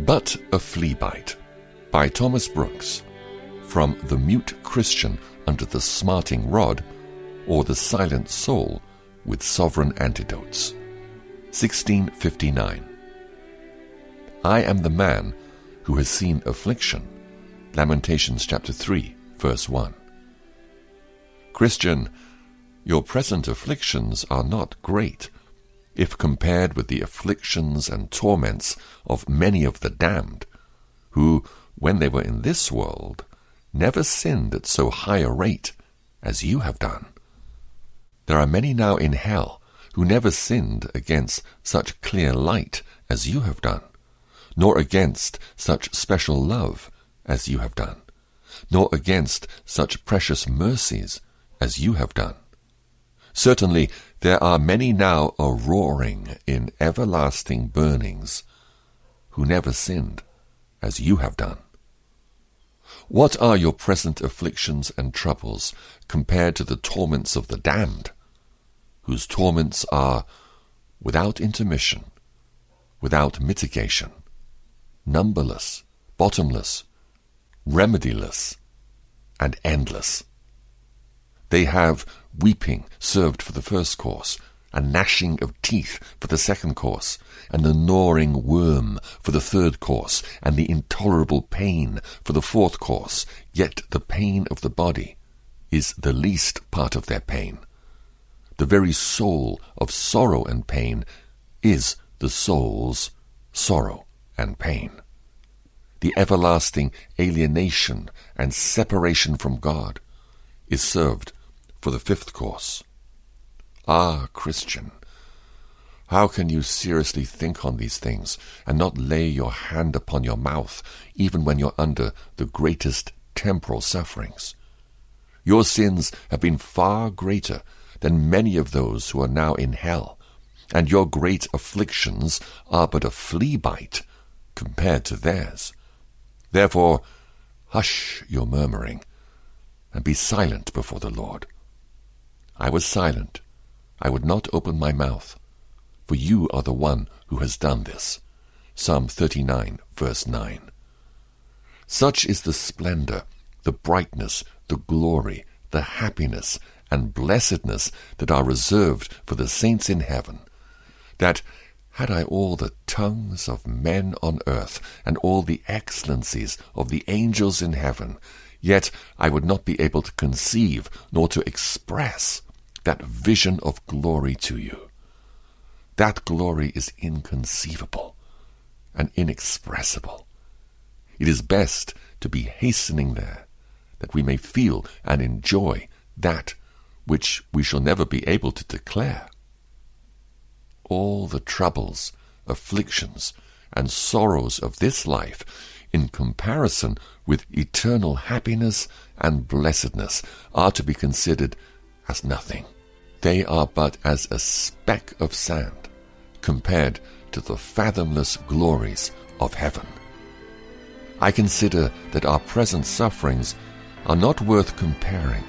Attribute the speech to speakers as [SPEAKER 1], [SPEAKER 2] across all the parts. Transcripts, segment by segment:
[SPEAKER 1] But a Flea Bite by Thomas Brooks from The Mute Christian Under the Smarting Rod or The Silent Soul with Sovereign Antidotes. 1659. I am the man who has seen affliction. Lamentations chapter 3, verse 1. Christian, your present afflictions are not great if compared with the afflictions and torments of many of the damned, who, when they were in this world, never sinned at so high a rate as you have done. There are many now in hell who never sinned against such clear light as you have done, nor against such special love as you have done, nor against such precious mercies as you have done. Certainly there are many now a roaring in everlasting burnings who never sinned as you have done. What are your present afflictions and troubles compared to the torments of the damned, whose torments are without intermission, without mitigation, numberless, bottomless, remediless, and endless? They have weeping served for the first course, a gnashing of teeth for the second course, and the gnawing worm for the third course, and the intolerable pain for the fourth course. Yet the pain of the body is the least part of their pain. The very soul of sorrow and pain is the soul's sorrow and pain. The everlasting alienation and separation from God is served for the fifth course. Ah, Christian, how can you seriously think on these things and not lay your hand upon your mouth even when you're under the greatest temporal sufferings? Your sins have been far greater than many of those who are now in hell, and your great afflictions are but a flea bite compared to theirs. Therefore, hush your murmuring, and be silent before the Lord. I was silent. I would not open my mouth, for you are the one who has done this. Psalm 39, verse 9. Such is the splendor, the brightness, the glory, the happiness, and blessedness that are reserved for the saints in heaven, that had I all the tongues of men on earth, and all the excellencies of the angels in heaven, yet I would not be able to conceive nor to express that vision of glory to you. That glory is inconceivable and inexpressible. It is best to be hastening there, that we may feel and enjoy that which we shall never be able to declare. All the troubles, afflictions, and sorrows of this life, in comparison with eternal happiness and blessedness, are to be considered as nothing. They are but as a speck of sand compared to the fathomless glories of heaven. I consider that our present sufferings are not worth comparing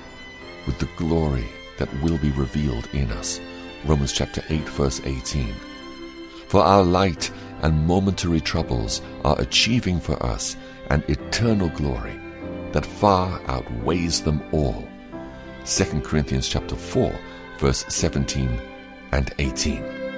[SPEAKER 1] with the glory that will be revealed in us. Romans chapter 8 verse 18. For our light and momentary troubles are achieving for us an eternal glory that far outweighs them all. 2 Corinthians chapter 4 verse 17 and 18.